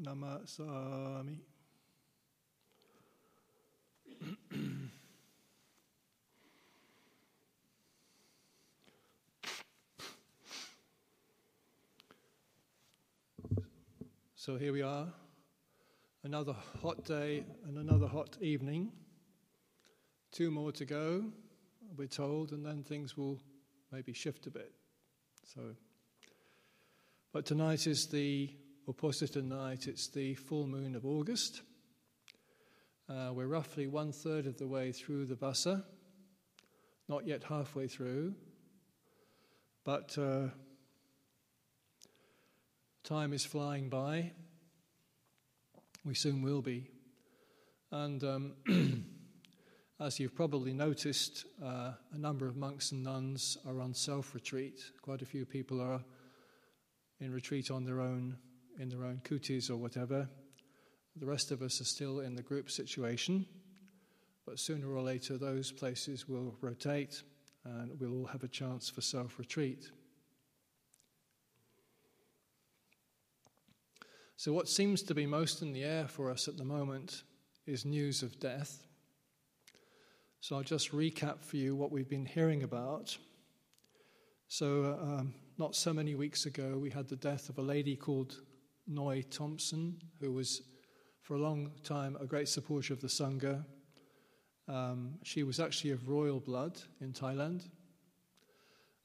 Namasami. so here we are, another hot day and another hot evening. Two more to go, we're told, and then things will maybe shift a bit. So but tonight is the Uposatha night, it's the full moon of August. Uh, we're roughly one third of the way through the Vassa, not yet halfway through, but uh, time is flying by. We soon will be. And um, as you've probably noticed, uh, a number of monks and nuns are on self retreat. Quite a few people are in retreat on their own, in their own kutis or whatever. The rest of us are still in the group situation, but sooner or later those places will rotate and we'll all have a chance for self retreat. So, what seems to be most in the air for us at the moment is news of death. So, I'll just recap for you what we've been hearing about. So, um, not so many weeks ago, we had the death of a lady called Noi Thompson, who was for a long time a great supporter of the Sangha. Um, she was actually of royal blood in Thailand.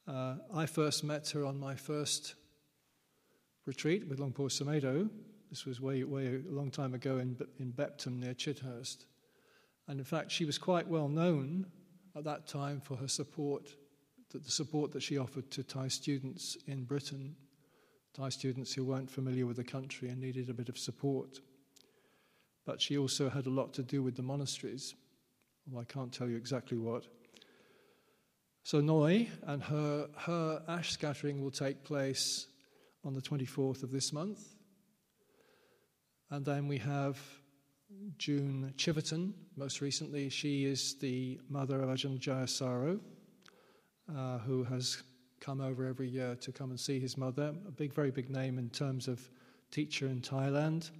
Uh, I first met her on my first retreat with Luang Por Sumedho. This was way, way a long time ago in, in Bepton near Chithurst. And in fact, she was quite well known at that time for her support that the support that she offered to Thai students in Britain, Thai students who weren't familiar with the country and needed a bit of support. But she also had a lot to do with the monasteries. Well, I can't tell you exactly what. So Noi and her, her ash scattering will take place on the 24th of this month. And then we have June Chiverton, most recently. She is the mother of Ajahn Jayasaro uh, who has come over every year to come and see his mother. A big, very big name in terms of teacher in Thailand.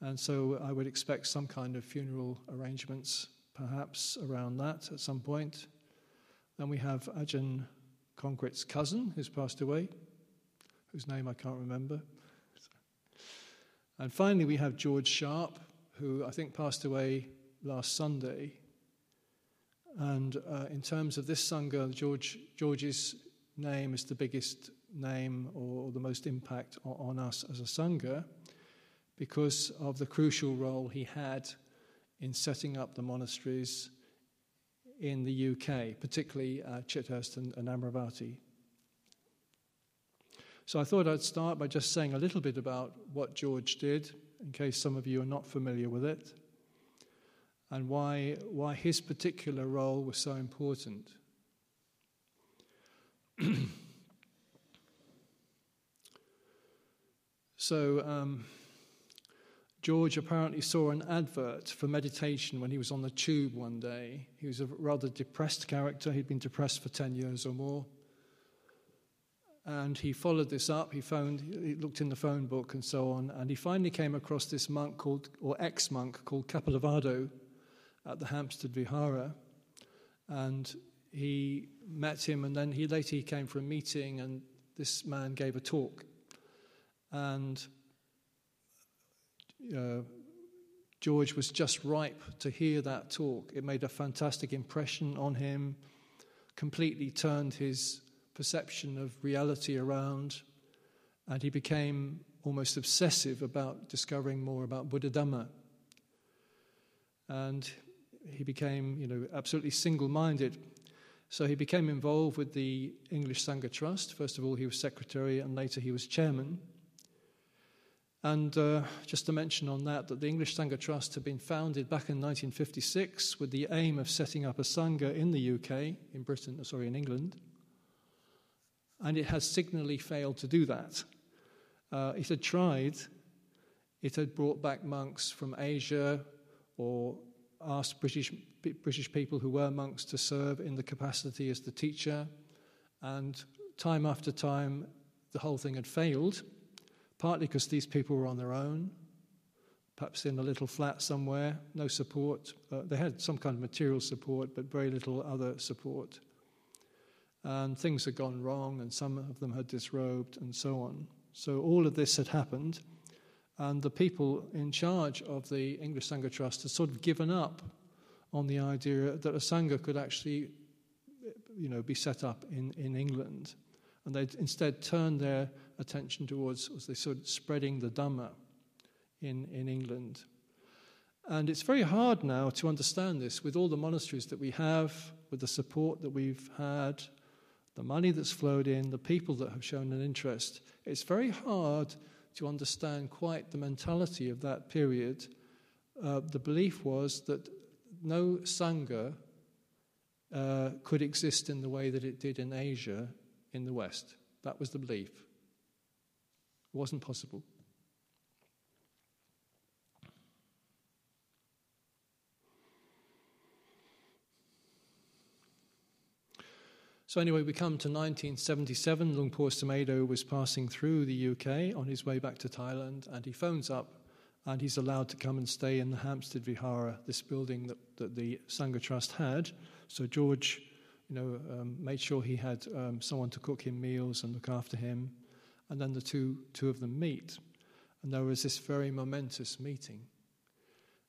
And so I would expect some kind of funeral arrangements, perhaps around that at some point. Then we have Ajahn Concret's cousin, who's passed away, whose name I can't remember. And finally, we have George Sharp, who I think passed away last Sunday. And uh, in terms of this Sangha, George, George's name is the biggest name or, the most impact on, on, us as a Sangha because of the crucial role he had in setting up the monasteries in the UK, particularly uh, Chithurst and, and Amaravati. So I thought I'd start by just saying a little bit about what George did, in case some of you are not familiar with it and why, why his particular role was so important. so, um, George apparently saw an advert for meditation when he was on the tube one day. He was a rather depressed character, he'd been depressed for 10 years or more. And he followed this up. He found, he looked in the phone book and so on, and he finally came across this monk called, or ex monk called Kapilavaddho, at the Hampstead Vihara, and he met him, and then he later he came for a meeting, and this man gave a talk, and uh, George was just ripe to hear that talk. It made a fantastic impression on him, completely turned his perception of reality around, and he became almost obsessive about discovering more about Buddha Dhamma. And he became, you know, absolutely single-minded. So he became involved with the English Sangha Trust. First of all, he was secretary, and later he was chairman. And uh, just to mention on that, that the English Sangha Trust had been founded back in 1956 with the aim of setting up a Sangha in the UK, in Britain, sorry, in England. And it has signally failed to do that. Uh, it had tried, it had brought back monks from Asia or asked British, British people who were monks to serve in the capacity as the teacher. And time after time, the whole thing had failed partly because these people were on their own, perhaps in a little flat somewhere, no support. Uh, they had some kind of material support, but very little other support. And things had gone wrong, and some of them had disrobed, and so on. So all of this had happened, and the people in charge of the English Sangha Trust had sort of given up on the idea that a Sangha could actually you know, be set up in, in England. And they instead turned their attention towards, as they sort of spreading the Dhamma in, in England. And it's very hard now to understand this with all the monasteries that we have, with the support that we've had, the money that's flowed in, the people that have shown an interest. It's very hard to understand quite the mentality of that period. Uh, the belief was that no Sangha uh, could exist in the way that it did in Asia in the West. That was the belief. It wasn't possible. So, anyway, we come to 1977. Luang Por Sumedho was passing through the UK on his way back to Thailand, and he phones up and he's allowed to come and stay in the Hampstead Vihara, this building that, that the Sangha Trust had. So, George you know, um, made sure he had um, someone to cook him meals and look after him. And then the two, two of them meet. And there was this very momentous meeting.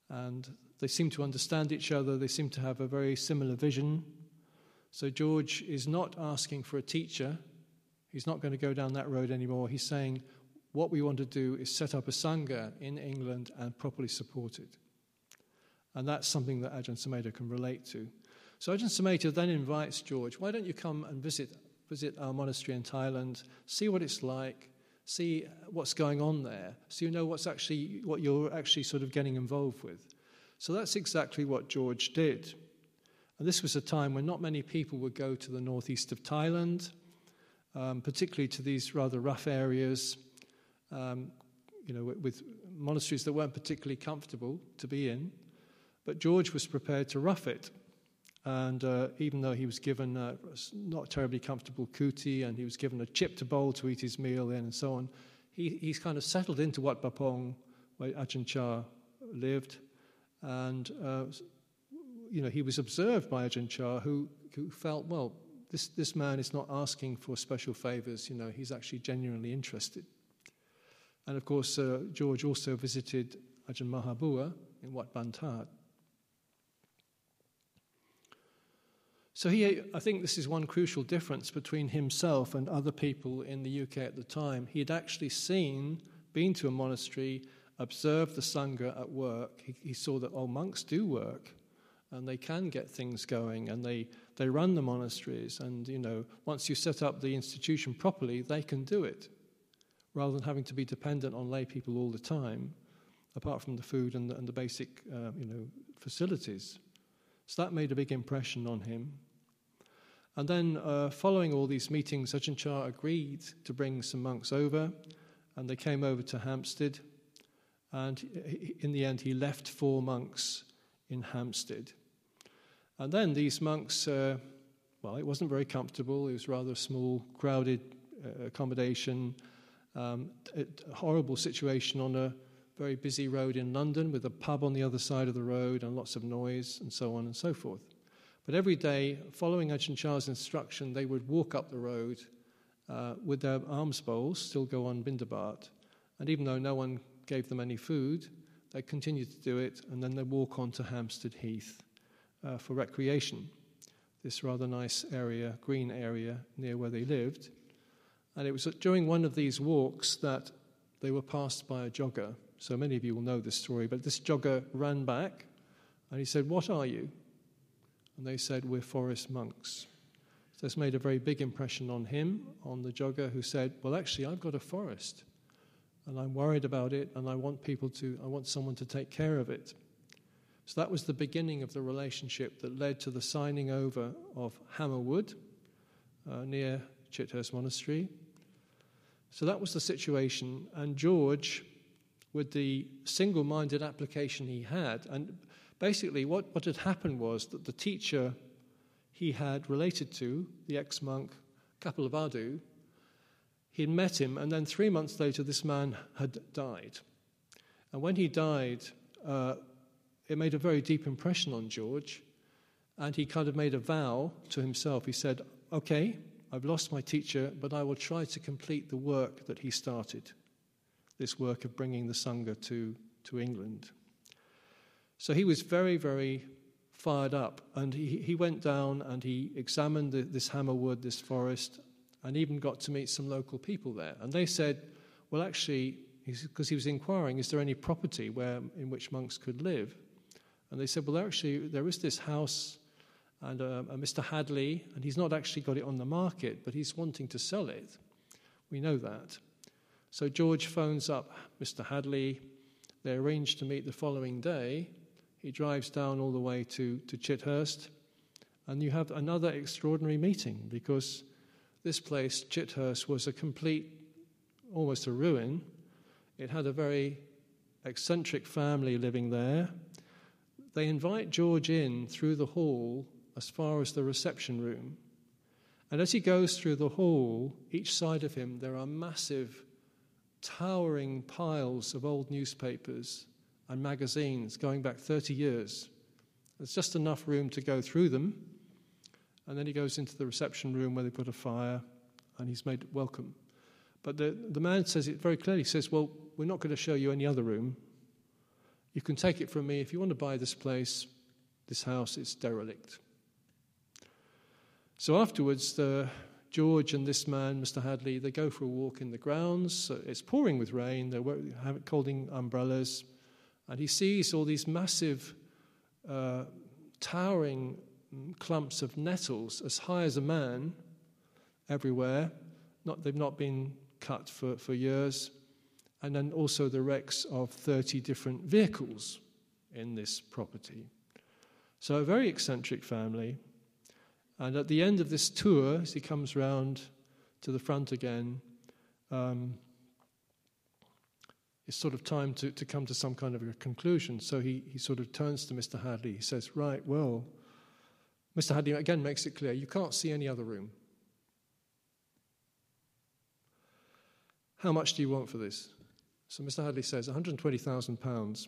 And they seem to understand each other, they seem to have a very similar vision. So George is not asking for a teacher, he's not going to go down that road anymore. He's saying, what we want to do is set up a Sangha in England and properly support it. And that's something that Ajahn Sumedho can relate to. So Ajahn Sumedho then invites George, why don't you come and visit, visit our monastery in Thailand, see what it's like, see what's going on there, so you know what's actually, what you're actually sort of getting involved with. So that's exactly what George did. And this was a time when not many people would go to the northeast of Thailand, um, particularly to these rather rough areas, um, you know, with, with monasteries that weren't particularly comfortable to be in. But George was prepared to rough it and uh, even though he was given a not terribly comfortable kuti and he was given a chipped bowl to eat his meal in and so on, he, he's kind of settled into Wat Pah Pong, where Ajahn Chah lived. And, uh, you know, he was observed by Ajahn Chah, who, who felt, well, this, this man is not asking for special favors, you know, he's actually genuinely interested. And of course, uh, George also visited Ajahn Mahabua in Wat Ban Tat. So he, I think this is one crucial difference between himself and other people in the UK at the time. He had actually seen, been to a monastery, observed the Sangha at work. He, he saw that, oh, monks do work and they can get things going and they, they run the monasteries. And, you know, once you set up the institution properly, they can do it rather than having to be dependent on lay people all the time, apart from the food and the, and the basic, uh, you know, facilities. So that made a big impression on him. And then, uh, following all these meetings, Ajahn Chah agreed to bring some monks over, and they came over to Hampstead. And in the end, he left four monks in Hampstead. And then these monks, uh, well, it wasn't very comfortable. It was rather a small, crowded uh, accommodation. Um, a horrible situation on a very busy road in London with a pub on the other side of the road and lots of noise and so on and so forth. But every day, following Ajahn Chah's instruction, they would walk up the road uh, with their alms bowls, still go on pindapat. And even though no one gave them any food, they continued to do it, and then they walk on to Hampstead Heath uh, for recreation, this rather nice area, green area near where they lived. And it was during one of these walks that they were passed by a jogger. So many of you will know this story, but this jogger ran back and he said, What are you? and they said, We're forest monks. So this made a very big impression on him, on the jogger, who said, Well, actually, I've got a forest. and I'm worried about it, and I want people to, I want someone to take care of it. So that was the beginning of the relationship that led to the signing over of Hammerwood uh, near Chithurst Monastery. So that was the situation, and George, with the single minded application he had, and basically what, what had happened was that the teacher he had related to, the ex monk Kapilavaddho, he'd met him, and then three months later, this man had died. And when he died, uh, it made a very deep impression on George, and he kind of made a vow to himself. He said, Okay, I've lost my teacher, but I will try to complete the work that he started this work of bringing the Sangha to, to England. So he was very, very fired up, and he, he went down and he examined the, this hammerwood, this forest, and even got to meet some local people there. And they said, well, actually, because he was inquiring, is there any property where, in which monks could live? And they said, well, actually, there is this house and uh, Mr. Hadley, and he's not actually got it on the market, but he's wanting to sell it. We know that. So George phones up Mr. Hadley. They arrange to meet the following day. He drives down all the way to, to Chithurst, and you have another extraordinary meeting because this place, Chithurst, was a complete, almost a ruin. It had a very eccentric family living there. They invite George in through the hall as far as the reception room. And as he goes through the hall, each side of him, there are massive, towering piles of old newspapers and magazines going back 30 years. There's just enough room to go through them. And then he goes into the reception room where they put a fire and he's made welcome. But the, the man says it very clearly. He says, Well, we're not going to show you any other room. You can take it from me. If you want to buy this place, this house, it's derelict. So afterwards, the, George and this man, Mr. Hadley, they go for a walk in the grounds. It's pouring with rain. They're holding umbrellas. And he sees all these massive, uh, towering clumps of nettles as high as a man everywhere. Not, they've not been cut for, for years. And then also the wrecks of 30 different vehicles in this property. So, a very eccentric family. And at the end of this tour, as he comes round to the front again, um, it's sort of time to, to come to some kind of a conclusion. So he, he sort of turns to Mr. Hadley. He says, Right, well, Mr. Hadley again makes it clear you can't see any other room. How much do you want for this? So Mr. Hadley says, £120,000,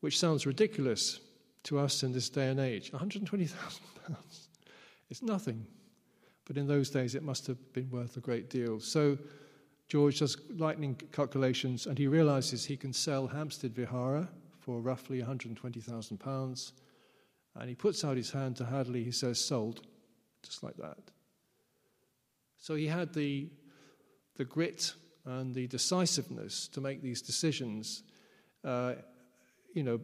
which sounds ridiculous to us in this day and age. £120,000 it's nothing. But in those days, it must have been worth a great deal. So George does lightning calculations and he realizes he can sell Hampstead Vihara for roughly £120,000. And he puts out his hand to Hadley. He says, Sold. Just like that. So he had the, the grit and the decisiveness to make these decisions. Uh, you know,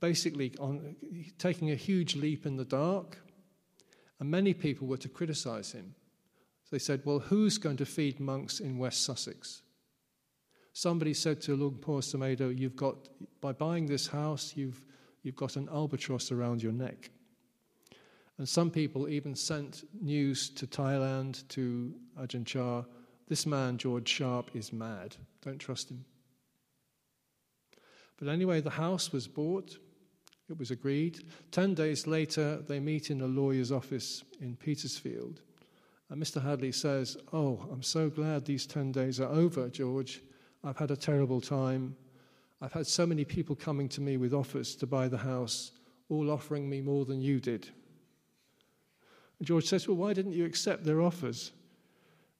basically on taking a huge leap in the dark, and many people were to criticize him. So they said, Well, who's going to feed monks in West Sussex? Somebody said to Luang Por Sumedho, You've got, by buying this house, you've, you've got an albatross around your neck. And some people even sent news to Thailand, to Ajahn Chah, this man, George Sharp, is mad. Don't trust him. But anyway, the house was bought. It was agreed. Ten days later, they meet in a lawyer's office in Petersfield. And Mr. Hadley says, Oh, I'm so glad these 10 days are over, George. I've had a terrible time. I've had so many people coming to me with offers to buy the house, all offering me more than you did. And George says, Well, why didn't you accept their offers?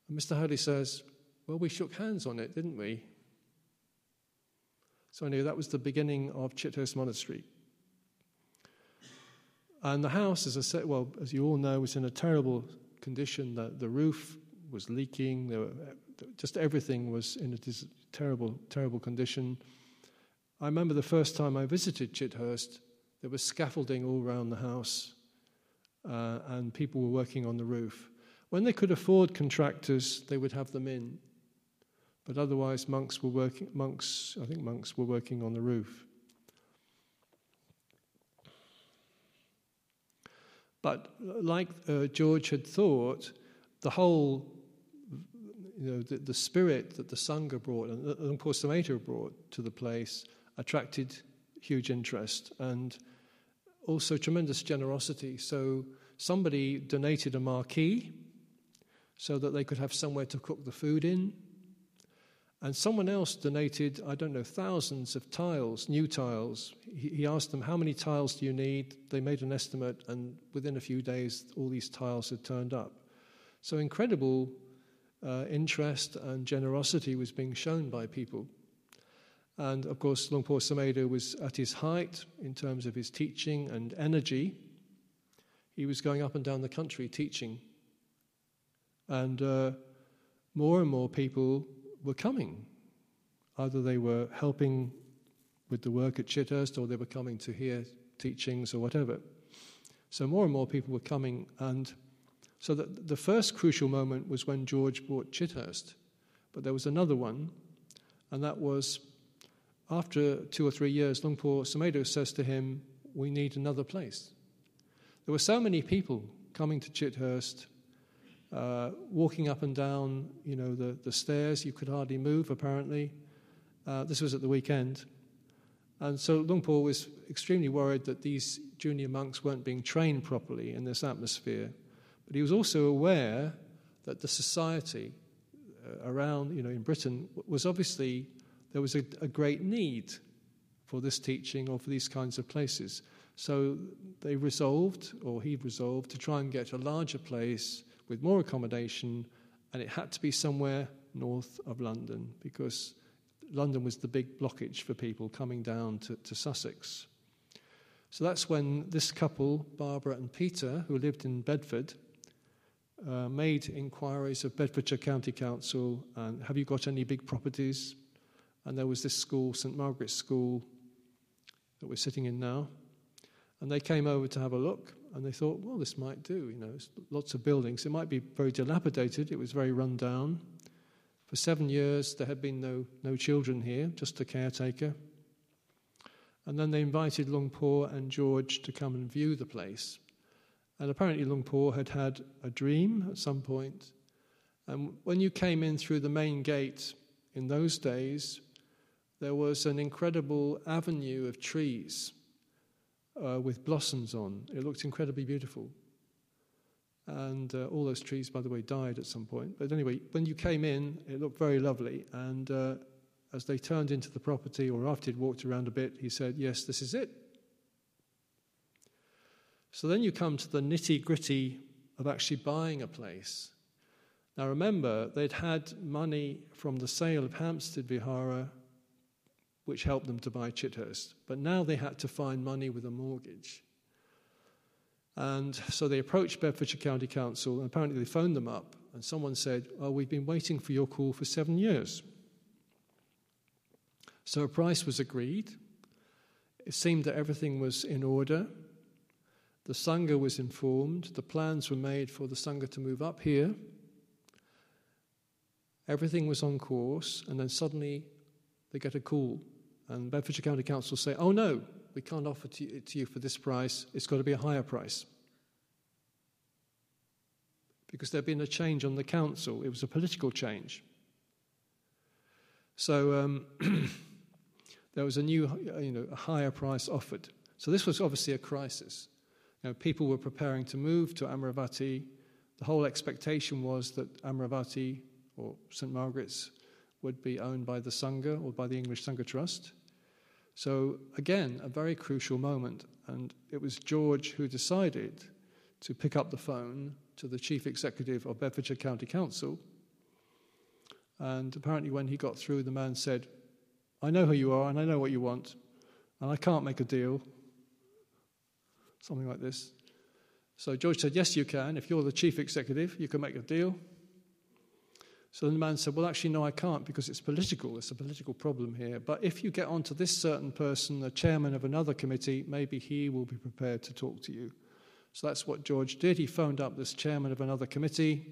And Mr. Hadley says, Well, we shook hands on it, didn't we? So anyway, that was the beginning of Chithurst Monastery. And the house, as I said, well, as you all know, was in a terrible condition. The, the roof was leaking. Were, just everything was in a terrible, terrible condition. I remember the first time I visited Chithurst, there was scaffolding all around the house, uh, and people were working on the roof. When they could afford contractors, they would have them in. But otherwise, monks were working. Monks, I think, monks were working on the roof. But like uh, George had thought, the whole, you know, the, the spirit that the Sangha brought and Por Sumedho brought to the place attracted huge interest and also tremendous generosity. So somebody donated a marquee so that they could have somewhere to cook the food in. And someone else donated, I don't know, thousands of tiles, new tiles. He, asked them, How many tiles do you need? They made an estimate, and within a few days, all these tiles had turned up. So incredible uh, interest and generosity was being shown by people. And of course, Luang Por Sumedho was at his height in terms of his teaching and energy. He was going up and down the country teaching. And uh, more and more people were coming. Either they were helping with the work at Chithurst or they were coming to hear teachings or whatever. So more and more people were coming. And so the, the first crucial moment was when George bought Chithurst. But there was another one, and that was after two or three years, Luang Por Sumedho says to him, We need another place. There were so many people coming to Chithurst, uh, walking up and down, you know, the, the stairs. You could hardly move, apparently. Uh, this was at the weekend. And so Luang Por was extremely worried that these junior monks weren't being trained properly in this atmosphere. But he was also aware that the society uh, around, you know, in Britain was obviously there was a, a great need for this teaching or for these kinds of places. So they resolved, or he resolved, to try and get a larger place with more accommodation, and it had to be somewhere north of London because London was the big blockage for people coming down to, to Sussex. So that's when this couple, Barbara and Peter, who lived in Bedford, uh, made inquiries of Bedfordshire County Council and have you got any big properties? And there was this school, St Margaret's School, that we're sitting in now. And they came over to have a look, and they thought, well, this might do. You know, lots of buildings. It might be very dilapidated. It was very run down. For seven years, there had been no, no children here, just a caretaker. And then they invited Luang and George to come and view the place. And apparently, Luang had had a dream at some point. And when you came in through the main gate in those days, there was an incredible avenue of trees uh, with blossoms on. It looked incredibly beautiful. And uh, all those trees, by the way, died at some point. But anyway, when you came in, it looked very lovely. And uh, as they turned into the property, or after he'd walked around a bit, he said, Yes, this is it. So then you come to the nitty gritty of actually buying a place. Now remember, they'd had money from the sale of Hampstead Vihara which helped them to buy Chithurst. But now they had to find money with a mortgage. And so they approached Bedfordshire County Council, and apparently they phoned them up, and someone said, Oh, we've been waiting for your call for seven years. So a price was agreed. It seemed that everything was in order. The Sangha was informed. The plans were made for the Sangha to move up here. Everything was on course, and then suddenly they get a call and Bedfordshire County Council say, oh no, we can't offer it to you for this price, it's got to be a higher price. Because there had been a change on the council, it was a political change. So um, there was a new, you know, a higher price offered. So this was obviously a crisis. You know, people were preparing to move to Amaravati. The whole expectation was that Amaravati or St Margaret's would be owned by the Sangha or by the English Sangha Trust. So, again, a very crucial moment. And it was George who decided to pick up the phone to the chief executive of Bedfordshire County Council. And apparently, when he got through, the man said, I know who you are and I know what you want, and I can't make a deal. Something like this. So George said, Yes, you can. If you're the chief executive, you can make a deal. So the man said, Well, actually, no, I can't because it's political. It's a political problem here. But if you get on to this certain person, the chairman of another committee, maybe he will be prepared to talk to you. So that's what George did. He phoned up this chairman of another committee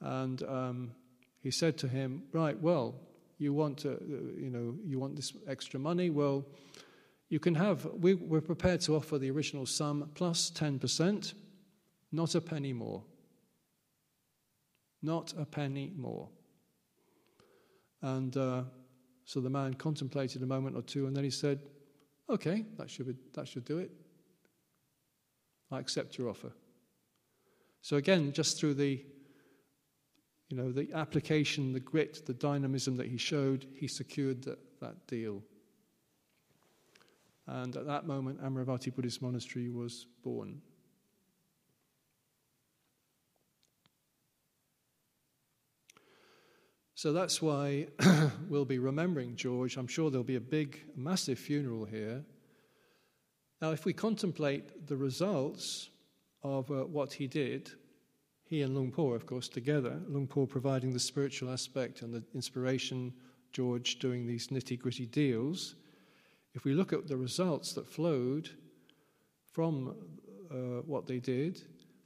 and um, he said to him, Right, well, you want, to, you know, you want this extra money? Well, you can have, we, we're prepared to offer the original sum plus 10%, not a penny more. Not a penny more. And uh, so the man contemplated a moment or two, and then he said, Okay, that should, be, that should do it. I accept your offer. So again, just through the you know, the application, the grit, the dynamism that he showed, he secured that, that deal. And at that moment, Amaravati Buddhist Monastery was born. So that's why we'll be remembering George. I'm sure there'll be a big, massive funeral here. Now, if we contemplate the results of uh, what he did, he and Luang Por, of course, together, Luang Por providing the spiritual aspect and the inspiration, George doing these nitty gritty deals. If we look at the results that flowed from uh, what they did,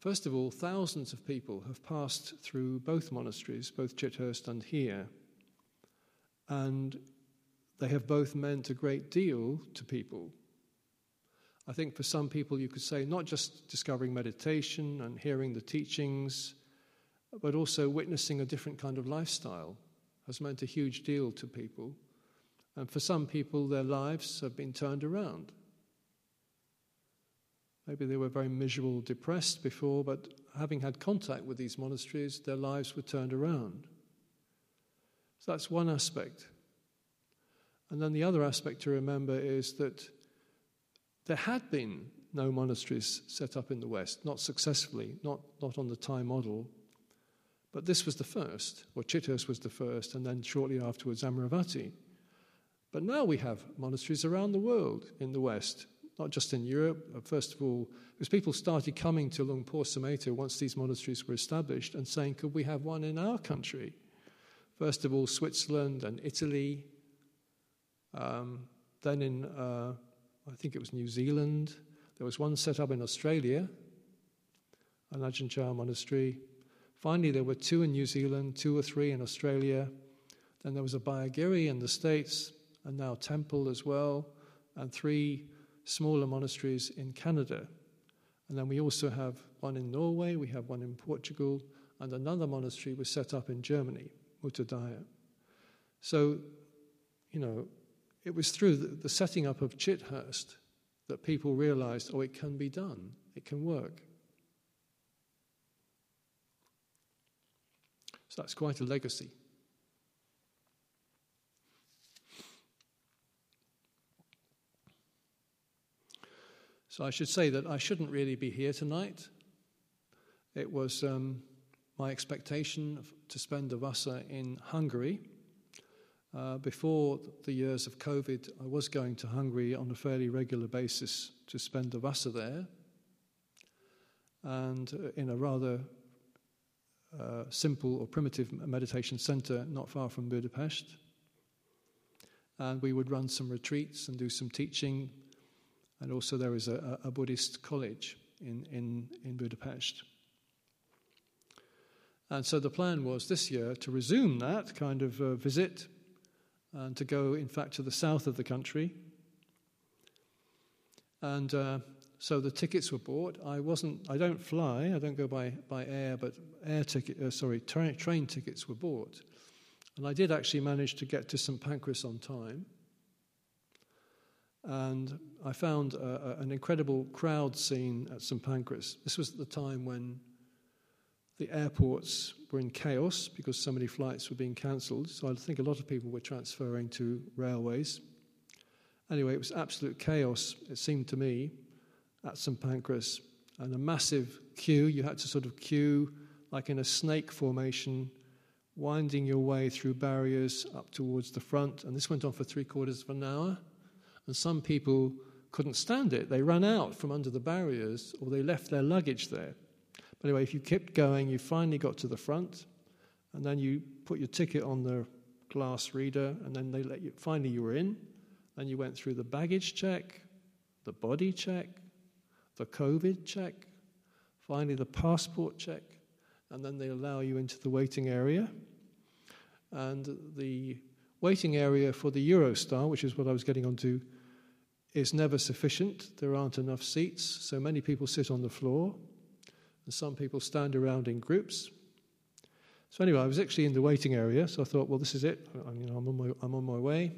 first of all, thousands of people have passed through both monasteries, both Chithurst and here, and they have both meant a great deal to people. I think for some people, you could say not just discovering meditation and hearing the teachings, but also witnessing a different kind of lifestyle has meant a huge deal to people. And for some people, their lives have been turned around. Maybe they were very miserable, depressed before, but having had contact with these monasteries, their lives were turned around. So that's one aspect. And then the other aspect to remember is that there had been no monasteries set up in the West, not successfully, not, not on the Thai model. But this was the first, or Chithurst was the first, and then shortly afterwards Amaravati. But now we have monasteries around the world in the West, not just in Europe. First of all, because people started coming to Luang Por Sumedho once these monasteries were established and saying, could we have one in our country? First of all, Switzerland and Italy. Um, then in uh, I think it was New Zealand. There was one set up in Australia, an Ajahn Chah monastery. Finally, there were two in New Zealand, two or three in Australia. Then there was Abhayagiri in the States, and now Temple as well, and three smaller monasteries in Canada. And then we also have one in Norway, we have one in Portugal, and another monastery was set up in Germany, Muttodaya. So, you know, it was through the, the setting up of Chithurst that people realized, oh, it can be done, it can work. So that's quite a legacy. So I should say that I shouldn't really be here tonight. It was um, my expectation to spend a Vassa in Hungary uh, before the years of COVID, I was going to Hungary on a fairly regular basis to spend the Vassa there. And uh, in a rather uh, simple or primitive meditation center not far from Budapest. And we would run some retreats and do some teaching. And also, there is a, a Buddhist college in, in, in Budapest. And so the plan was this year to resume that kind of uh, visit and to go, in fact, to the south of the country. And uh, so the tickets were bought. I wasn't. I don't fly. I don't go by, by air, but air ticket. Uh, sorry, tra- train tickets were bought, and I did actually manage to get to St Pancras on time. And I found a, a, an incredible crowd scene at St Pancras. This was at the time when the airports were in chaos because so many flights were being cancelled. So I think a lot of people were transferring to railways. Anyway, it was absolute chaos, it seemed to me, at St Pancras. And a massive queue. You had to sort of queue like in a snake formation, winding your way through barriers up towards the front. And this went on for three quarters of an hour. And some people couldn't stand it. They ran out from under the barriers or they left their luggage there. But anyway, if you kept going, you finally got to the front, and then you put your ticket on the glass reader, and then they let you, finally you were in. Then you went through the baggage check, the body check, the COVID check, finally the passport check, and then they allow you into the waiting area. and the waiting area for the Eurostar, which is what I was getting onto, is never sufficient. There aren't enough seats, so many people sit on the floor, and some people stand around in groups. So anyway, I was actually in the waiting area, so I thought, well, this is it. I, you know, I'm on my, I'm on my way.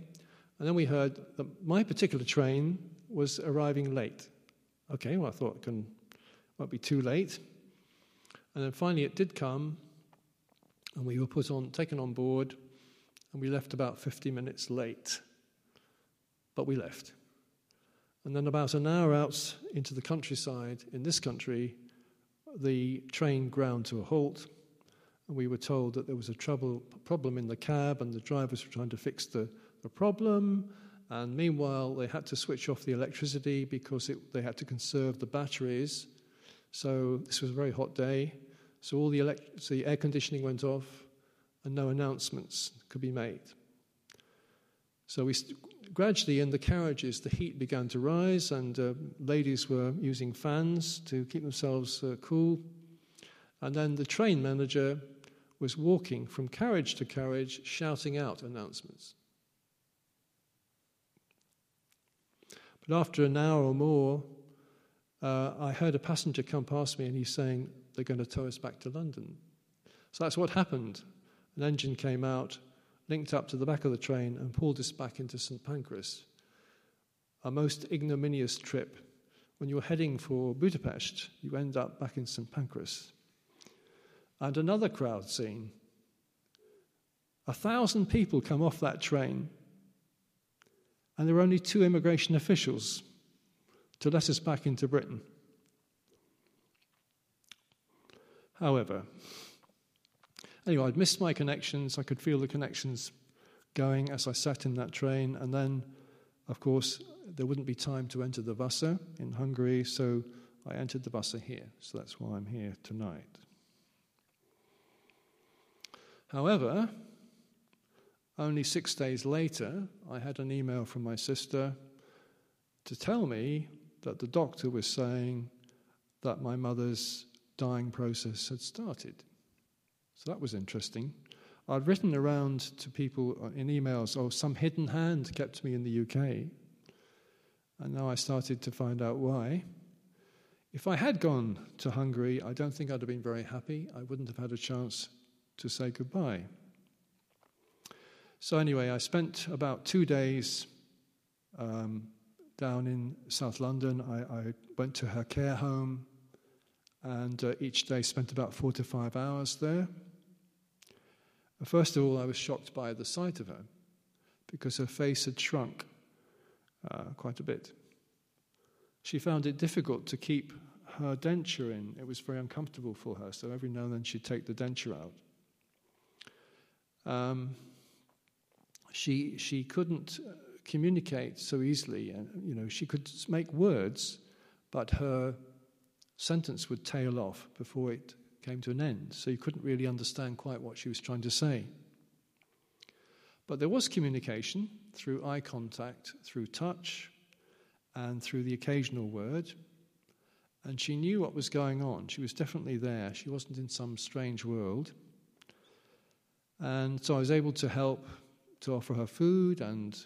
And then we heard that my particular train was arriving late. Okay, well, I thought it can, be too late. And then finally it did come, and we were put on, taken on board, and we left about 50 minutes late. But we left. And then about an hour out into the countryside in this country, the train ground to a halt, and we were told that there was a trouble, problem in the cab, and the drivers were trying to fix the, the problem. And meanwhile, they had to switch off the electricity because it, they had to conserve the batteries. So this was a very hot day. So all the, elect- so the air conditioning went off, and no announcements could be made. So we st- gradually in the carriages, the heat began to rise, and uh, ladies were using fans to keep themselves uh, cool. And then the train manager was walking from carriage to carriage, shouting out announcements. But after an hour or more, uh, I heard a passenger come past me and he's saying, They're going to tow us back to London. So that's what happened. An engine came out, linked up to the back of the train, and pulled us back into St Pancras. A most ignominious trip. When you're heading for Budapest, you end up back in St Pancras. And another crowd scene. A thousand people come off that train, and there are only two immigration officials to let us back into Britain. However, anyway, I'd missed my connections. I could feel the connections going as I sat in that train. And then, of course, there wouldn't be time to enter the Vassa in Hungary, so I entered the Vassa here. So that's why I'm here tonight. However, only six days later, I had an email from my sister to tell me that the doctor was saying that my mother's dying process had started. So that was interesting. I'd written around to people in emails, oh, some hidden hand kept me in the UK. And now I started to find out why. If I had gone to Hungary, I don't think I'd have been very happy. I wouldn't have had a chance to say goodbye. So, anyway, I spent about two days um, down in South London. I, I, went to her care home and uh, each day spent about four to five hours there. First of all, I was shocked by the sight of her because her face had shrunk uh, quite a bit. She found it difficult to keep her denture in. It was very uncomfortable for her, so every now and then she'd take the denture out. Um, she, she couldn't uh, communicate so easily. And, you know, she could make words, but her sentence would tail off before it came to an end. So you couldn't really understand quite what she was trying to say. But there was communication through eye contact, through touch, and through the occasional word. And she knew what was going on. She was definitely there. She wasn't in some strange world. And so I was able to help to offer her food and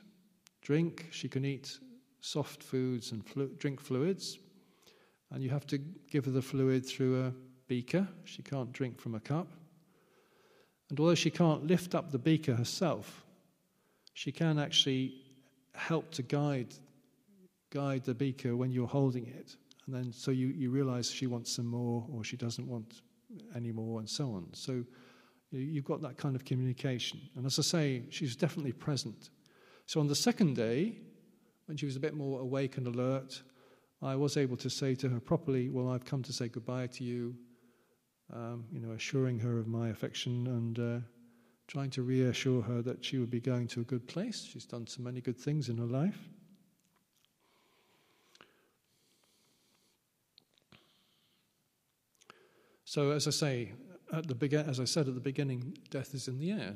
drink. She can eat soft foods and flu- drink fluids. And you have to give her the fluid through a beaker. She can't drink from a cup. And although she can't lift up the beaker herself, she can actually help to guide, guide the beaker when you're holding it. And then so you, you realize she wants some more or she doesn't want any more, and so on. So You've got that kind of communication. And as I say, she's definitely present. So on the second day, when she was a bit more awake and alert, I was able to say to her properly, Well, I've come to say goodbye to you, um, you know, assuring her of my affection and uh, trying to reassure her that she would be going to a good place. She's done so many good things in her life. So, as I say, at the begin, as I said at the beginning, death is in the air.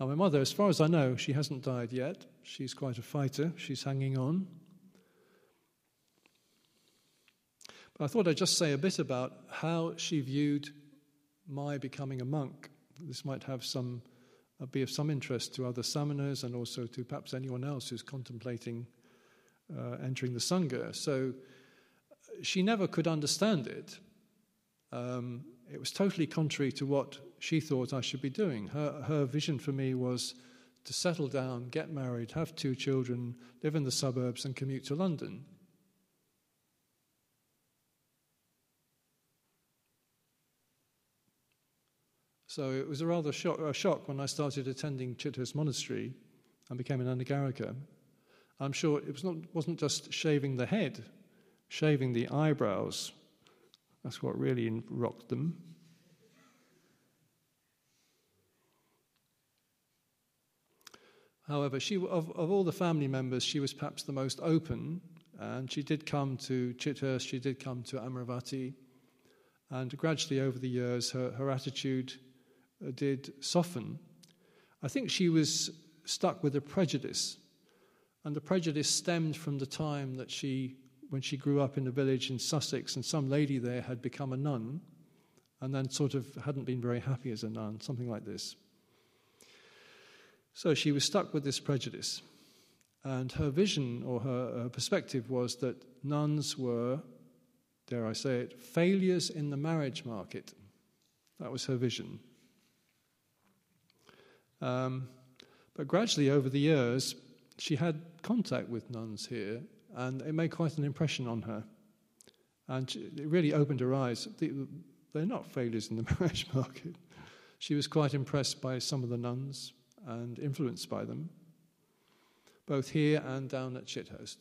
Now, my mother, as far as I know, she hasn't died yet. She's quite a fighter. She's hanging on. But I thought I'd just say a bit about how she viewed my becoming a monk. This might have some uh, be of some interest to other samaneras and also to perhaps anyone else who's contemplating uh, entering the Sangha. So she never could understand it. Um, it was totally contrary to what she thought I should be doing. Her, her vision for me was to settle down, get married, have two children, live in the suburbs, and commute to London. So it was a rather shock, a shock when I started attending Chithurst Monastery and became an Anagarika. I'm sure it was not, wasn't just shaving the head, shaving the eyebrows. That's what really rocked them. However, she, of, of all the family members, she was perhaps the most open, and she did come to Chithurst, she did come to Amaravati, and gradually over the years, her, her attitude Uh, did soften. I think she was stuck with a prejudice, and the prejudice stemmed from the time that she, when she grew up in a village in Sussex, and some lady there had become a nun, and then sort of hadn't been very happy as a nun, something like this. So she was stuck with this prejudice. And her vision or her, her, perspective was that nuns were, dare I say it, failures in the marriage market. That was her vision. Um, but gradually, over the years, she had contact with nuns here, and it made quite an impression on her. And it really opened her eyes. They're not failures in the marriage market. She was quite impressed by some of the nuns and influenced by them, both here and down at Chithurst.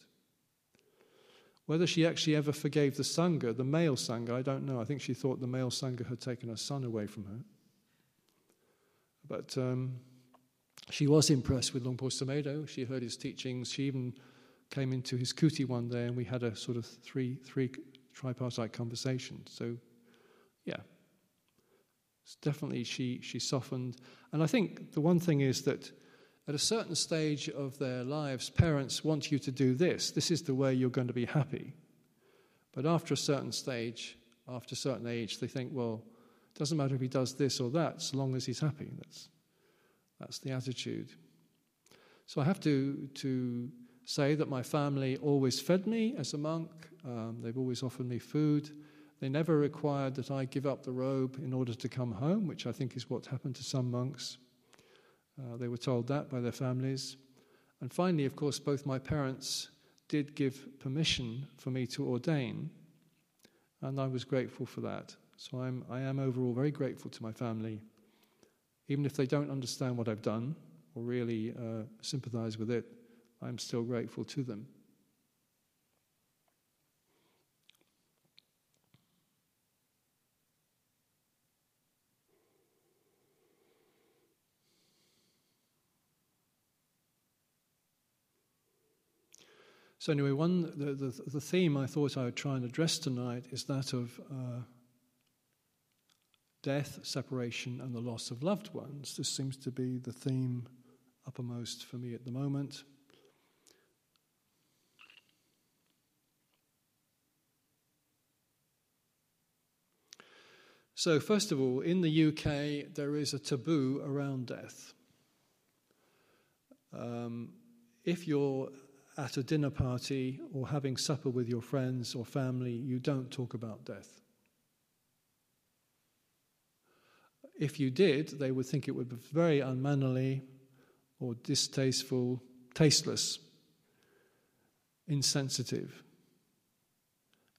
Whether she actually ever forgave the Sangha, the male Sangha, I don't know. I think she thought the male Sangha had taken her son away from her. But um, she was impressed with Luang Por Sumedho. She heard his teachings. She even came into his kuti one day and we had a sort of three, three tripartite conversation. So, yeah, it's definitely she, she softened. And I think the one thing is that at a certain stage of their lives, parents want you to do this. This is the way you're going to be happy. But after a certain stage, after a certain age, they think, well, it doesn't matter if he does this or that, so long as he's happy. That's, that's the attitude. So I have to, to say that my family always fed me as a monk. Um, they've always offered me food. They never required that I give up the robe in order to come home, which I think is what happened to some monks. Uh, they were told that by their families. And finally, of course, both my parents did give permission for me to ordain, and I was grateful for that. So I'm, I am overall very grateful to my family, even if they don't understand what I've done or really uh, sympathize with it, I'm still grateful to them. So, anyway, one, the, the, the, theme I thought I would try and address tonight is that of uh, death, separation, and the loss of loved ones. This seems to be the theme uppermost for me at the moment. So, first of all, in the UK, there is a taboo around death. Um, if you're at a dinner party or having supper with your friends or family, you don't talk about death. If you did, they would think it would be very unmannerly or distasteful, tasteless, insensitive,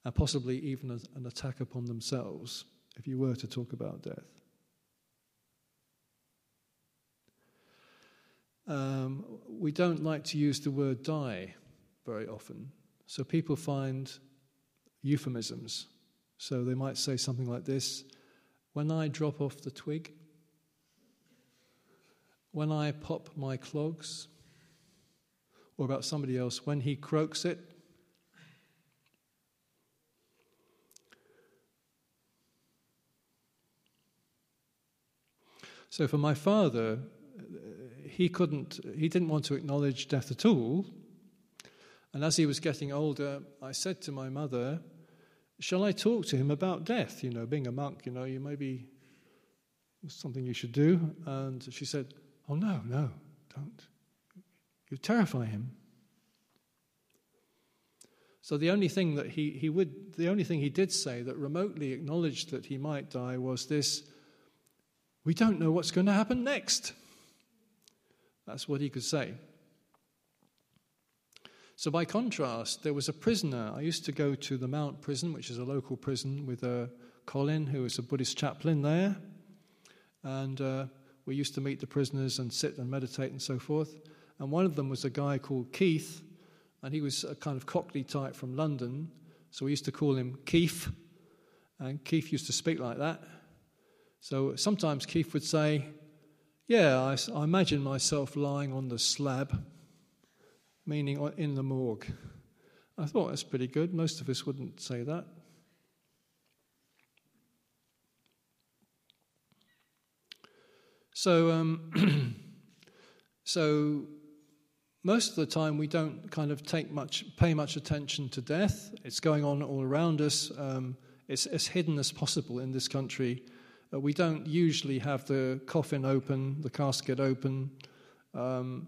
and possibly even an attack upon themselves if you were to talk about death. Um, we don't like to use the word die very often. So people find euphemisms. So they might say something like this When I drop off the twig, when I pop my clogs, or about somebody else, when he croaks it. So for my father, he couldn't, he didn't want to acknowledge death at all. And as he was getting older, I said to my mother, Shall I talk to him about death? You know, being a monk, you know, you maybe something you should do. And she said, Oh, no, no, don't. You terrify him. So the only thing that he, he would, the only thing he did say that remotely acknowledged that he might die was this we don't know what's going to happen next. That's what he could say. So, by contrast, there was a prisoner. I used to go to the Mount Prison, which is a local prison, with uh, Colin, who was a Buddhist chaplain there. And uh, we used to meet the prisoners and sit and meditate and so forth. And one of them was a guy called Keith, and he was a kind of Cockney type from London, so we used to call him Keith, and Keith used to speak like that. So sometimes Keith would say, Yeah, I, I imagine myself lying on the slab, meaning in the morgue. I thought that's pretty good. Most of us wouldn't say that. So, um, so most of the time we don't kind of take much, pay much attention to death. It's going on all around us. Um, it's as hidden as possible in this country. Uh, we don't usually have the coffin open, the casket open. Um,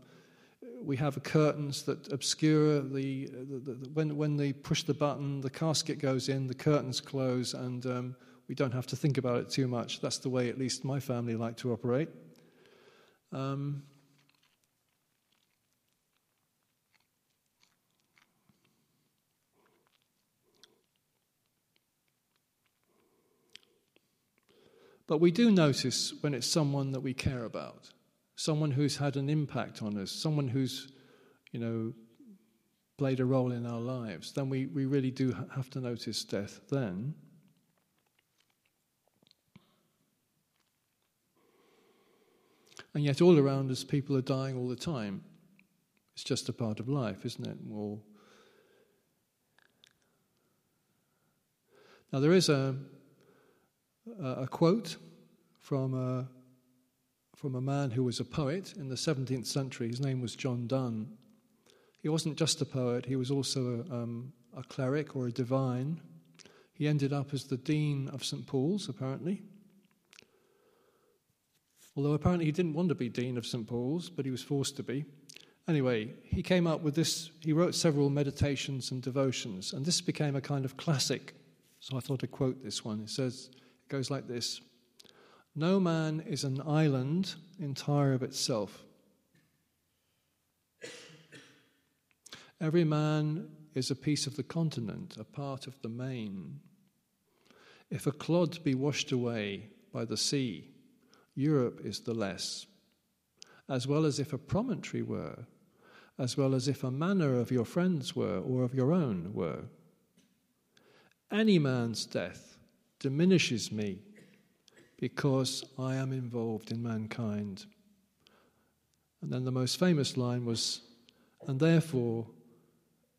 we have curtains that obscure the, the, the, when when they push the button, the casket goes in, the curtains close, and um, we don't have to think about it too much. That's the way, at least, my family like to operate. Um, But we do notice when it's someone that we care about, someone who's had an impact on us, someone who's, you know, played a role in our lives, then we, we really do have to notice death then. And yet, all around us, people are dying all the time. It's just a part of life, isn't it? Or now, there is a a quote from a, from a man who was a poet in the 17th century. His name was John Donne. He wasn't just a poet, he was also a, um, a cleric or a divine. He ended up as the Dean of St. Paul's, apparently. Although apparently he didn't want to be Dean of St. Paul's, but he was forced to be. Anyway, he came up with this, he wrote several meditations and devotions, and this became a kind of classic. So I thought I'd quote this one. It says, it goes like this No man is an island entire of itself. Every man is a piece of the continent, a part of the main. If a clod be washed away by the sea, Europe is the less, as well as if a promontory were, as well as if a manor of your friends were, or of your own were. Any man's death diminishes me because I am involved in mankind. And then the most famous line was, and therefore,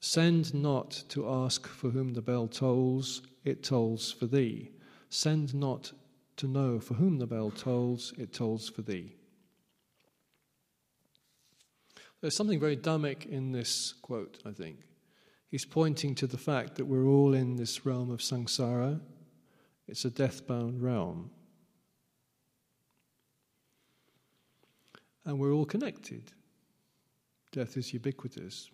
send not to ask for whom the bell tolls, it tolls for thee. Send not to know for whom the bell tolls, it tolls for thee. There's something very Dhammic in this quote, I think. He's pointing to the fact that we're all in this realm of samsara, it's a death bound realm. And we're all connected. Death is ubiquitous.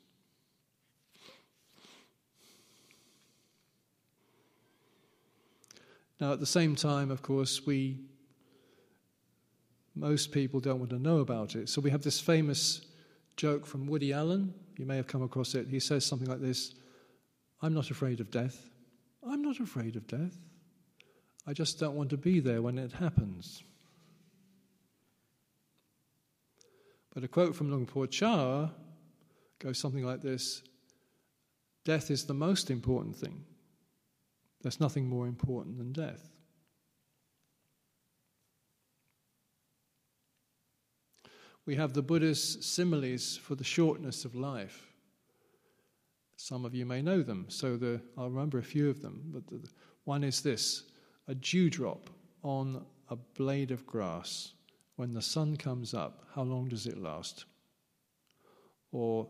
Now, at the same time, of course, we most people don't want to know about it. So we have this famous joke from Woody Allen. You may have come across it. He says something like this I'm not afraid of death. I'm not afraid of death. I just don't want to be there when it happens. But a quote from Luang Por Chah goes something like this Death is the most important thing. There's nothing more important than death. We have the Buddha's similes for the shortness of life. Some of you may know them, so the, I'll remember a few of them. But the, one is this a dewdrop on a blade of grass, when the sun comes up, how long does it last? Or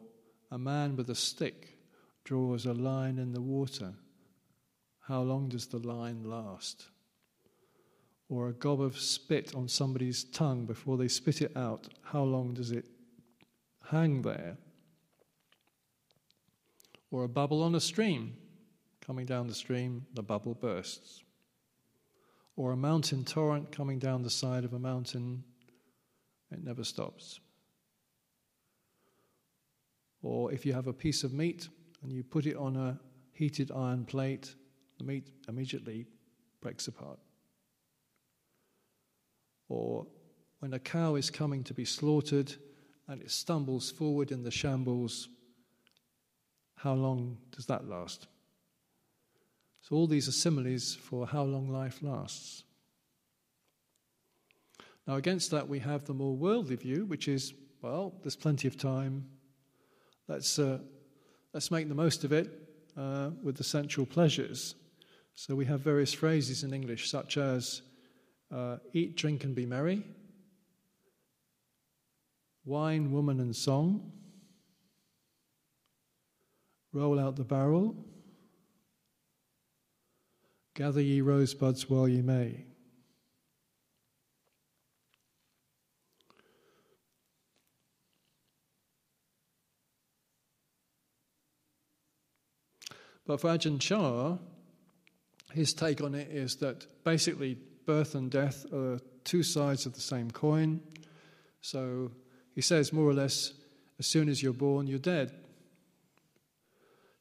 a man with a stick draws a line in the water, how long does the line last? or a gob of spit on somebody's tongue before they spit it out, how long does it hang there? Or a bubble on a stream, coming down the stream, the bubble bursts. Or a mountain torrent coming down the side of a mountain, it never stops. Or if you have a piece of meat and you put it on a heated iron plate, the meat immediately breaks apart. Or when a cow is coming to be slaughtered and it stumbles forward in the shambles, how long does that last? So, all these are similes for how long life lasts. Now, against that, we have the more worldly view, which is, well, there's plenty of time. Let's, uh, let's make the most of it uh, with the sensual pleasures. So, we have various phrases in English, such as uh, eat, drink, and be merry, wine, woman, and song, roll out the barrel, gather ye rosebuds while ye may. But for Ajahn Chah, his take on it is that basically birth and death are two sides of the same coin. So he says, more or less, as soon as you're born, you're dead.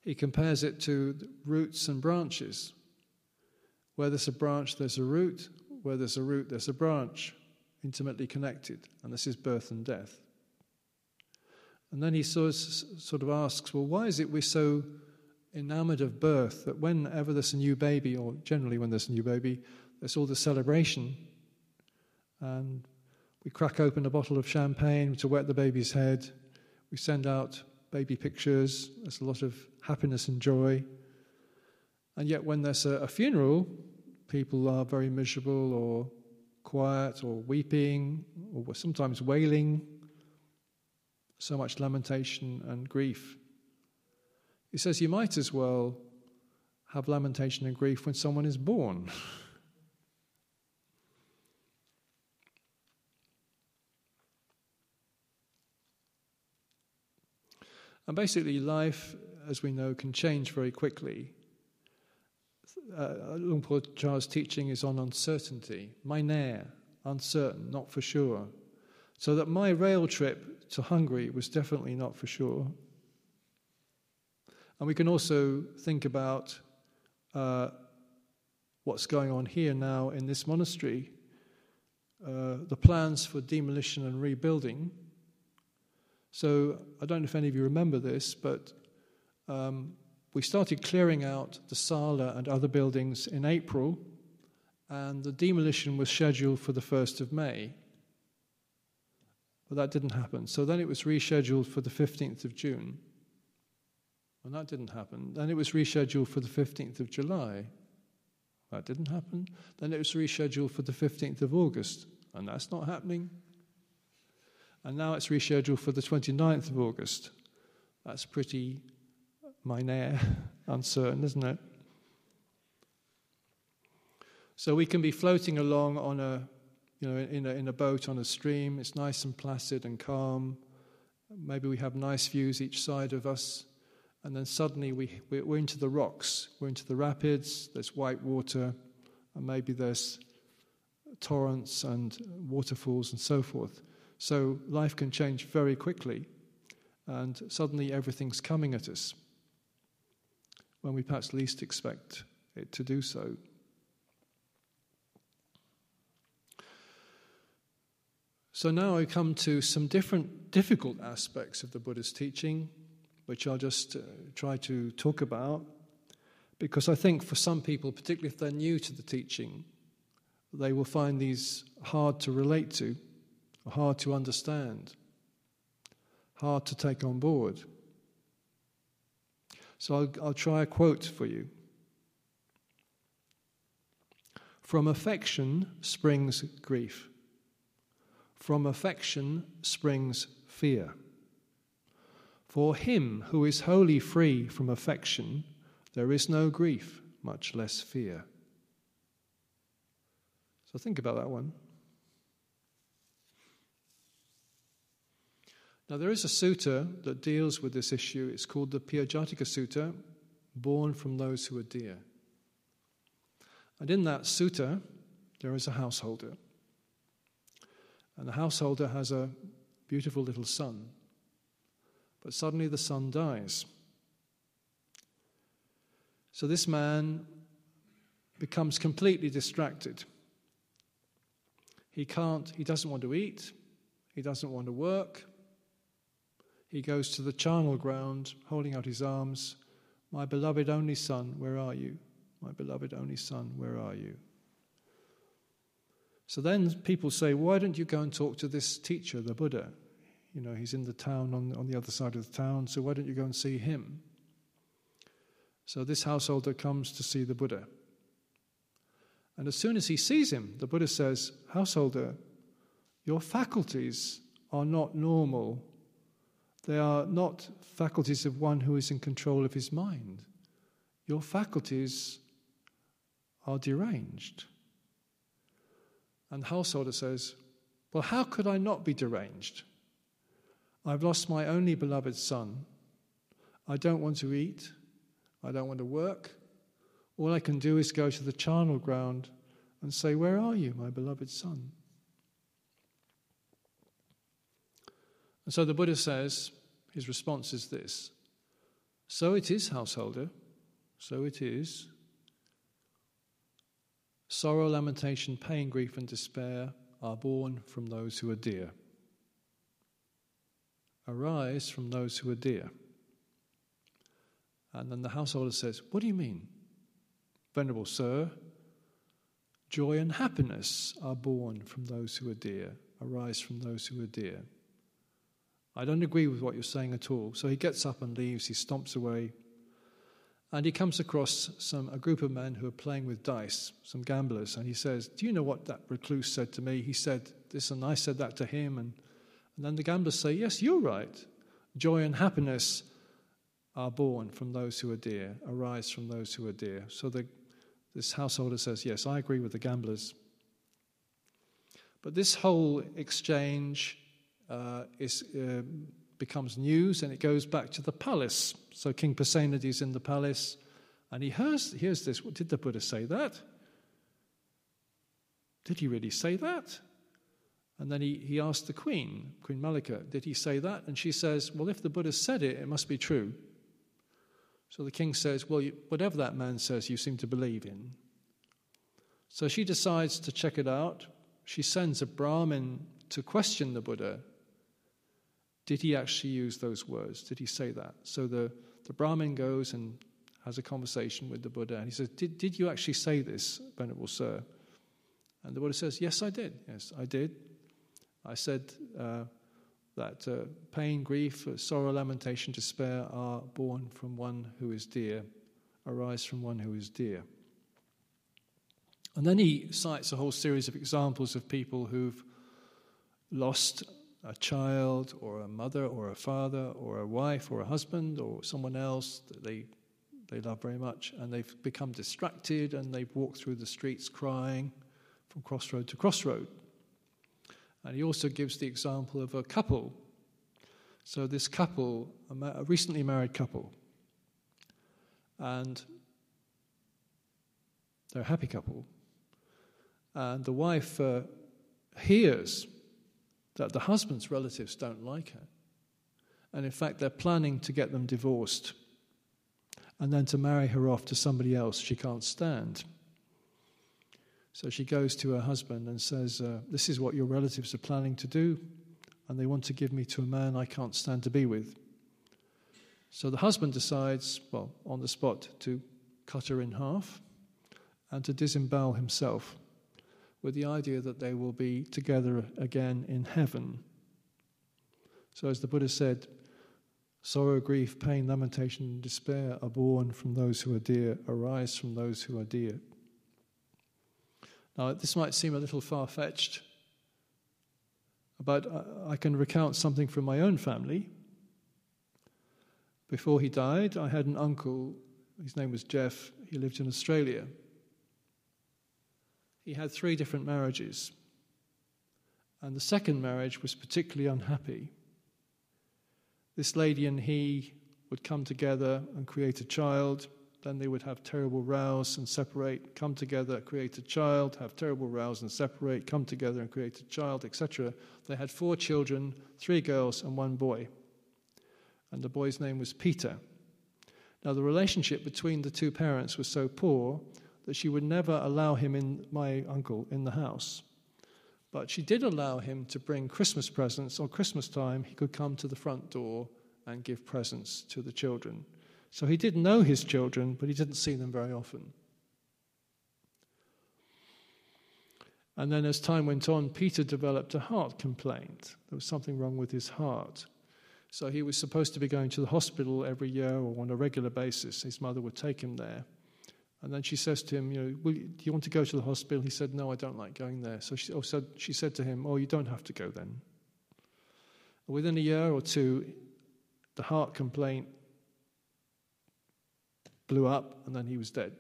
He compares it to roots and branches. Where there's a branch, there's a root. Where there's a root, there's a branch, intimately connected. And this is birth and death. And then he sort of asks, well, why is it we're so enamored of birth that whenever there's a new baby, or generally when there's a new baby, there's all the celebration. And we crack open a bottle of champagne to wet the baby's head. We send out baby pictures. There's a lot of happiness and joy. And yet, when there's a, a funeral, people are very miserable or quiet or weeping or sometimes wailing. So much lamentation and grief. He says you might as well have lamentation and grief when someone is born. and basically, life, as we know, can change very quickly. Uh, Chah's teaching is on uncertainty, nair, uncertain, not for sure. So that my rail trip to Hungary was definitely not for sure. And we can also think about uh, what's going on here now in this monastery, uh, the plans for demolition and rebuilding. So I don't know if any of you remember this, but um, we started clearing out the sala and other buildings in April, and the demolition was scheduled for the 1st of May. But that didn't happen. So then it was rescheduled for the 15th of June. And that didn't happen. Then it was rescheduled for the 15th of July. That didn't happen. Then it was rescheduled for the 15th of August. And that's not happening. And now it's rescheduled for the 29th of August. That's pretty minor, uncertain, isn't it? So we can be floating along on a, you know, in a, in a boat on a stream. It's nice and placid and calm. Maybe we have nice views each side of us and then suddenly we, we're into the rocks, we're into the rapids, there's white water, and maybe there's torrents and waterfalls and so forth. So life can change very quickly, and suddenly everything's coming at us when we perhaps least expect it to do so. So now I come to some different difficult aspects of the Buddha's teaching which I'll just uh, try to talk about. Because I think for some people, particularly if they're new to the teaching, they will find these hard to relate to, hard to understand, hard to take on board. So I'll, I'll try a quote for you. From affection springs grief. From affection springs fear. For him who is wholly free from affection, there is no grief, much less fear. So think about that one. Now, there is a sutta that deals with this issue. It's called the Piyajatika Sutta, born from those who are dear. And in that sutta, there is a householder. And the householder has a beautiful little son. But suddenly the son dies. So this man becomes completely distracted. He can't, he doesn't want to eat, he doesn't want to work. He goes to the charnel ground, holding out his arms. My beloved only son, where are you? My beloved only son, where are you? So then people say, Why don't you go and talk to this teacher, the Buddha? You know, he's in the town on, on the other side of the town, so why don't you go and see him? So this householder comes to see the Buddha. And as soon as he sees him, the Buddha says, Householder, your faculties are not normal. They are not faculties of one who is in control of his mind. Your faculties are deranged. And the householder says, Well, how could I not be deranged? I've lost my only beloved son. I don't want to eat. I don't want to work. All I can do is go to the charnel ground and say, Where are you, my beloved son? And so the Buddha says, his response is this So it is, householder, so it is. Sorrow, lamentation, pain, grief, and despair are born from those who are dear. Arise from those who are dear. And then the householder says, What do you mean? Venerable Sir, joy and happiness are born from those who are dear, arise from those who are dear. I don't agree with what you're saying at all. So he gets up and leaves, he stomps away, and he comes across some, a group of men who are playing with dice, some gamblers, and he says, Do you know what that recluse said to me? He said this, and I said that to him. And, and then the gamblers say, Yes, you're right. Joy and happiness are born from those who are dear, arise from those who are dear. So the, this householder says, Yes, I agree with the gamblers. But this whole exchange uh, is. Uh, becomes news and it goes back to the palace. So King Pasenadi is in the palace and he hears, hears this. Did the Buddha say that? Did he really say that? And then he, he asked the queen, Queen Mallika, did he say that? And she says, Well, if the Buddha said it, it must be true. So the king says, Well, you, whatever that man says, you seem to believe in. So she decides to check it out. She sends a Brahmin to question the Buddha did he actually use those words? Did he say that? So the, the Brahmin goes and has a conversation with the Buddha, and he says, Did, did you actually say this, Venerable Sir? And the Buddha says, Yes, I did. Yes, I did. I said uh, that uh, pain, grief, sorrow, lamentation, despair are born from one who is dear, arise from one who is dear. And then he cites a whole series of examples of people who've lost a child or a mother or a father or a wife or a husband or someone else that they, they love very much and they've become distracted and they've walked through the streets crying from crossroad to crossroad. And he also gives the example of a couple. So, this couple, a recently married couple, and they're a happy couple, and the wife uh, hears that the husband's relatives don't like her. And in fact, they're planning to get them divorced and then to marry her off to somebody else she can't stand. So she goes to her husband and says, uh, This is what your relatives are planning to do, and they want to give me to a man I can't stand to be with. So the husband decides, well, on the spot, to cut her in half and to disembowel himself with the idea that they will be together again in heaven. So, as the Buddha said, sorrow, grief, pain, lamentation, and despair are born from those who are dear, arise from those who are dear. Now, this might seem a little far fetched, but I can recount something from my own family. Before he died, I had an uncle, his name was Jeff, he lived in Australia. he had three different marriages. And the second marriage was particularly unhappy. This lady and he would come together and create a child. Then they would have terrible rows and separate, come together, create a child, have terrible rows and separate, come together and create a child, etc. They had four children, three girls and one boy. And the boy's name was Peter. Now, the relationship between the two parents was so poor that she would never allow him in, my uncle, in the house. But she did allow him to bring Christmas presents. On Christmas time, he could come to the front door and give presents to the children. So he did know his children, but he didn't see them very often. And then, as time went on, Peter developed a heart complaint. There was something wrong with his heart. So he was supposed to be going to the hospital every year or on a regular basis. His mother would take him there. And then she says to him, you know, you, do you want to go to the hospital? He said, no, I don't like going there. So she, oh, said, she said to him, oh, you don't have to go then. Within a year or two, the heart complaint blew up and then he was dead.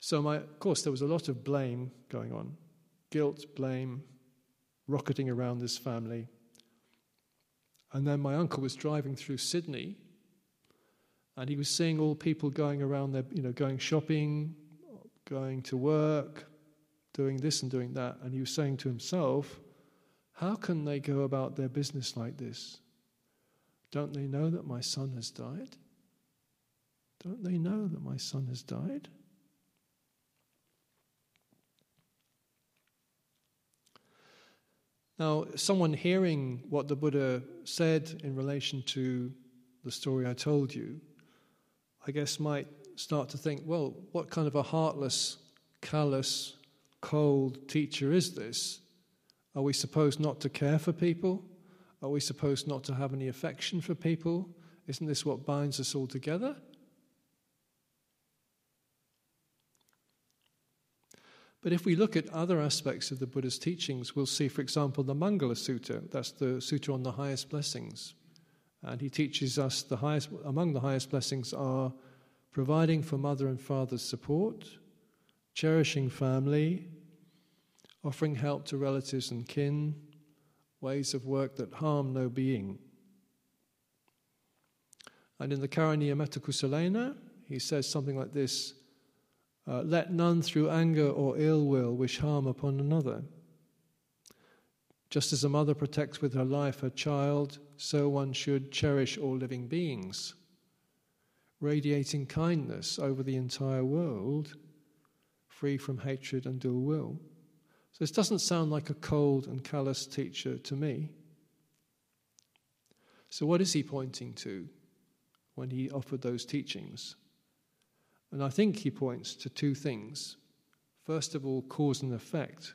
So, my, of course, there was a lot of blame going on guilt, blame, rocketing around this family. And then my uncle was driving through Sydney and he was seeing all people going around there, you know, going shopping, going to work, doing this and doing that. And he was saying to himself, How can they go about their business like this? Don't they know that my son has died? Don't they know that my son has died? Now, someone hearing what the Buddha said in relation to the story I told you, I guess might start to think, well, what kind of a heartless, callous, cold teacher is this? Are we supposed not to care for people? Are we supposed not to have any affection for people? Isn't this what binds us all together? But if we look at other aspects of the Buddha's teachings, we'll see, for example, the Mangala Sutta. That's the Sutta on the highest blessings. And he teaches us the highest, among the highest blessings are providing for mother and father's support, cherishing family, offering help to relatives and kin, ways of work that harm no being. And in the Karaniya Metta Kusalena, he says something like this uh, let none through anger or ill will wish harm upon another. Just as a mother protects with her life her child, so one should cherish all living beings, radiating kindness over the entire world, free from hatred and ill will. So this doesn't sound like a cold and callous teacher to me. So, what is he pointing to when he offered those teachings? And I think he points to two things. First of all, cause and effect.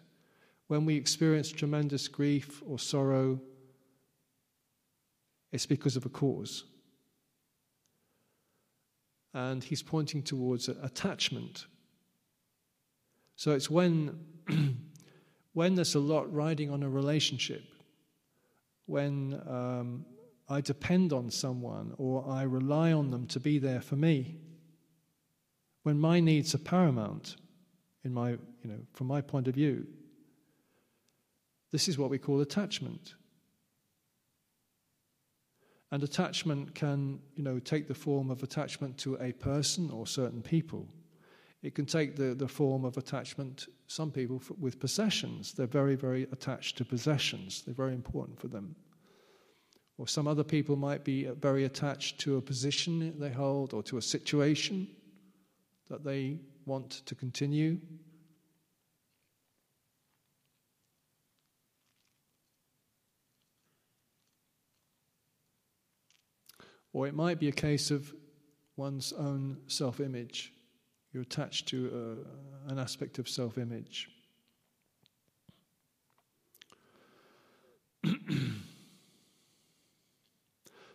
When we experience tremendous grief or sorrow, it's because of a cause. And he's pointing towards attachment. So it's when, when there's a lot riding on a relationship, when um, I depend on someone or I rely on them to be there for me when my needs are paramount in my, you know, from my point of view. This is what we call attachment. And attachment can, you know, take the form of attachment to a person or certain people. It can take the, the form of attachment, some people with possessions. They're very, very attached to possessions, they're very important for them. Or some other people might be uh, very attached to a position they hold or to a situation that they want to continue. Or it might be a case of one's own self image. You're attached to uh, an aspect of self image.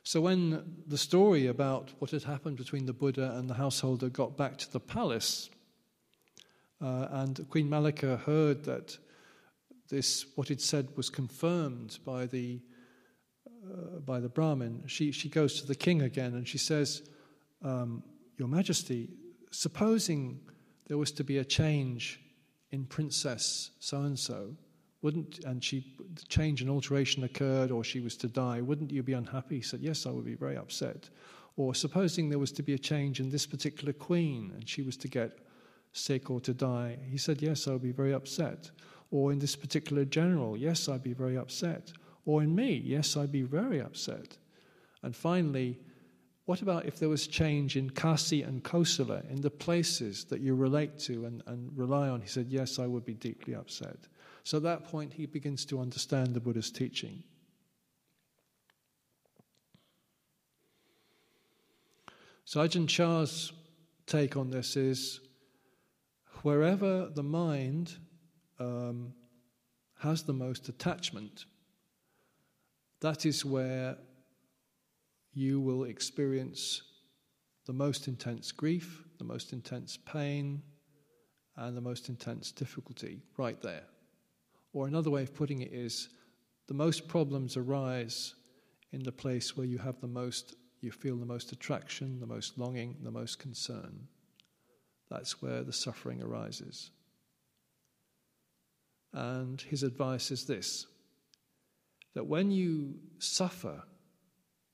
So, when the story about what had happened between the Buddha and the householder got back to the palace, uh, and Queen Mallika heard that this, what he'd said, was confirmed by the, uh, by the Brahmin, she, she goes to the king again and she says, um, Your Majesty, supposing there was to be a change in Princess so and so, wouldn't and she change and alteration occurred, or she was to die, wouldn't you be unhappy? He said, Yes, I would be very upset. Or supposing there was to be a change in this particular queen and she was to get sick or to die, he said, Yes, I would be very upset. Or in this particular general, yes, I'd be very upset. Or in me, yes, I'd be very upset. And finally, what about if there was change in Kasi and Kosala, in the places that you relate to and, and rely on? He said, Yes, I would be deeply upset. So at that point, he begins to understand the Buddha's teaching. So Ajahn Chah's take on this is wherever the mind um, has the most attachment, that is where you will experience the most intense grief, the most intense pain, and the most intense difficulty right there. Or another way of putting it is the most problems arise in the place where you have the most, you feel the most attraction, the most longing, the most concern. That's where the suffering arises. And his advice is this that when you suffer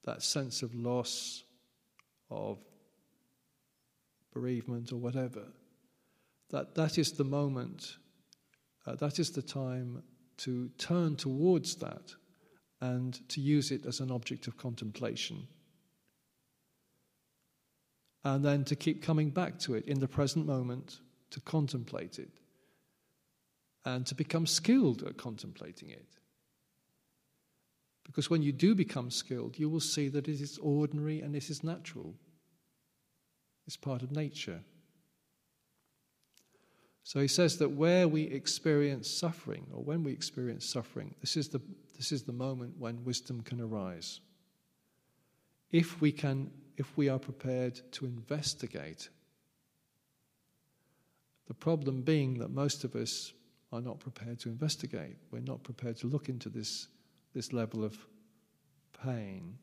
that sense of loss, of bereavement, or whatever, that that is the moment, uh, that is the time to turn towards that and to use it as an object of contemplation. And then to keep coming back to it in the present moment, to contemplate it, and to become skilled at contemplating it. Because when you do become skilled, you will see that it is ordinary and it is natural. It's part of nature. So he says that where we experience suffering, or when we experience suffering, this is the, this is the moment when wisdom can arise. If we, can, if we are prepared to investigate, the problem being that most of us are not prepared to investigate. We're not prepared to look into this this level of pain.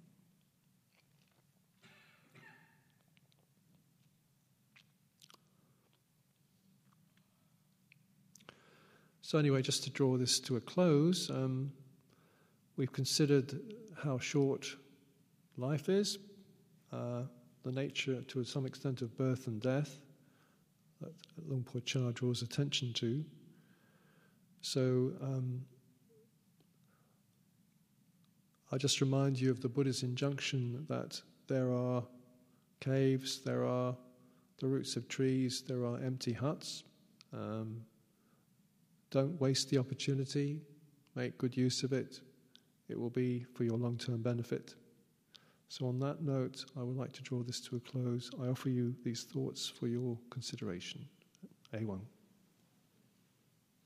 So, anyway, just to draw this to a close, um, we've considered how short life is, uh, the nature to some extent of birth and death that Luang Por Chah draws attention to. So, um, I just remind you of the Buddha's injunction that there are caves, there are the roots of trees, there are empty huts. Um, don't waste the opportunity, make good use of it. It will be for your long term benefit. So, on that note, I would like to draw this to a close. I offer you these thoughts for your consideration. A1.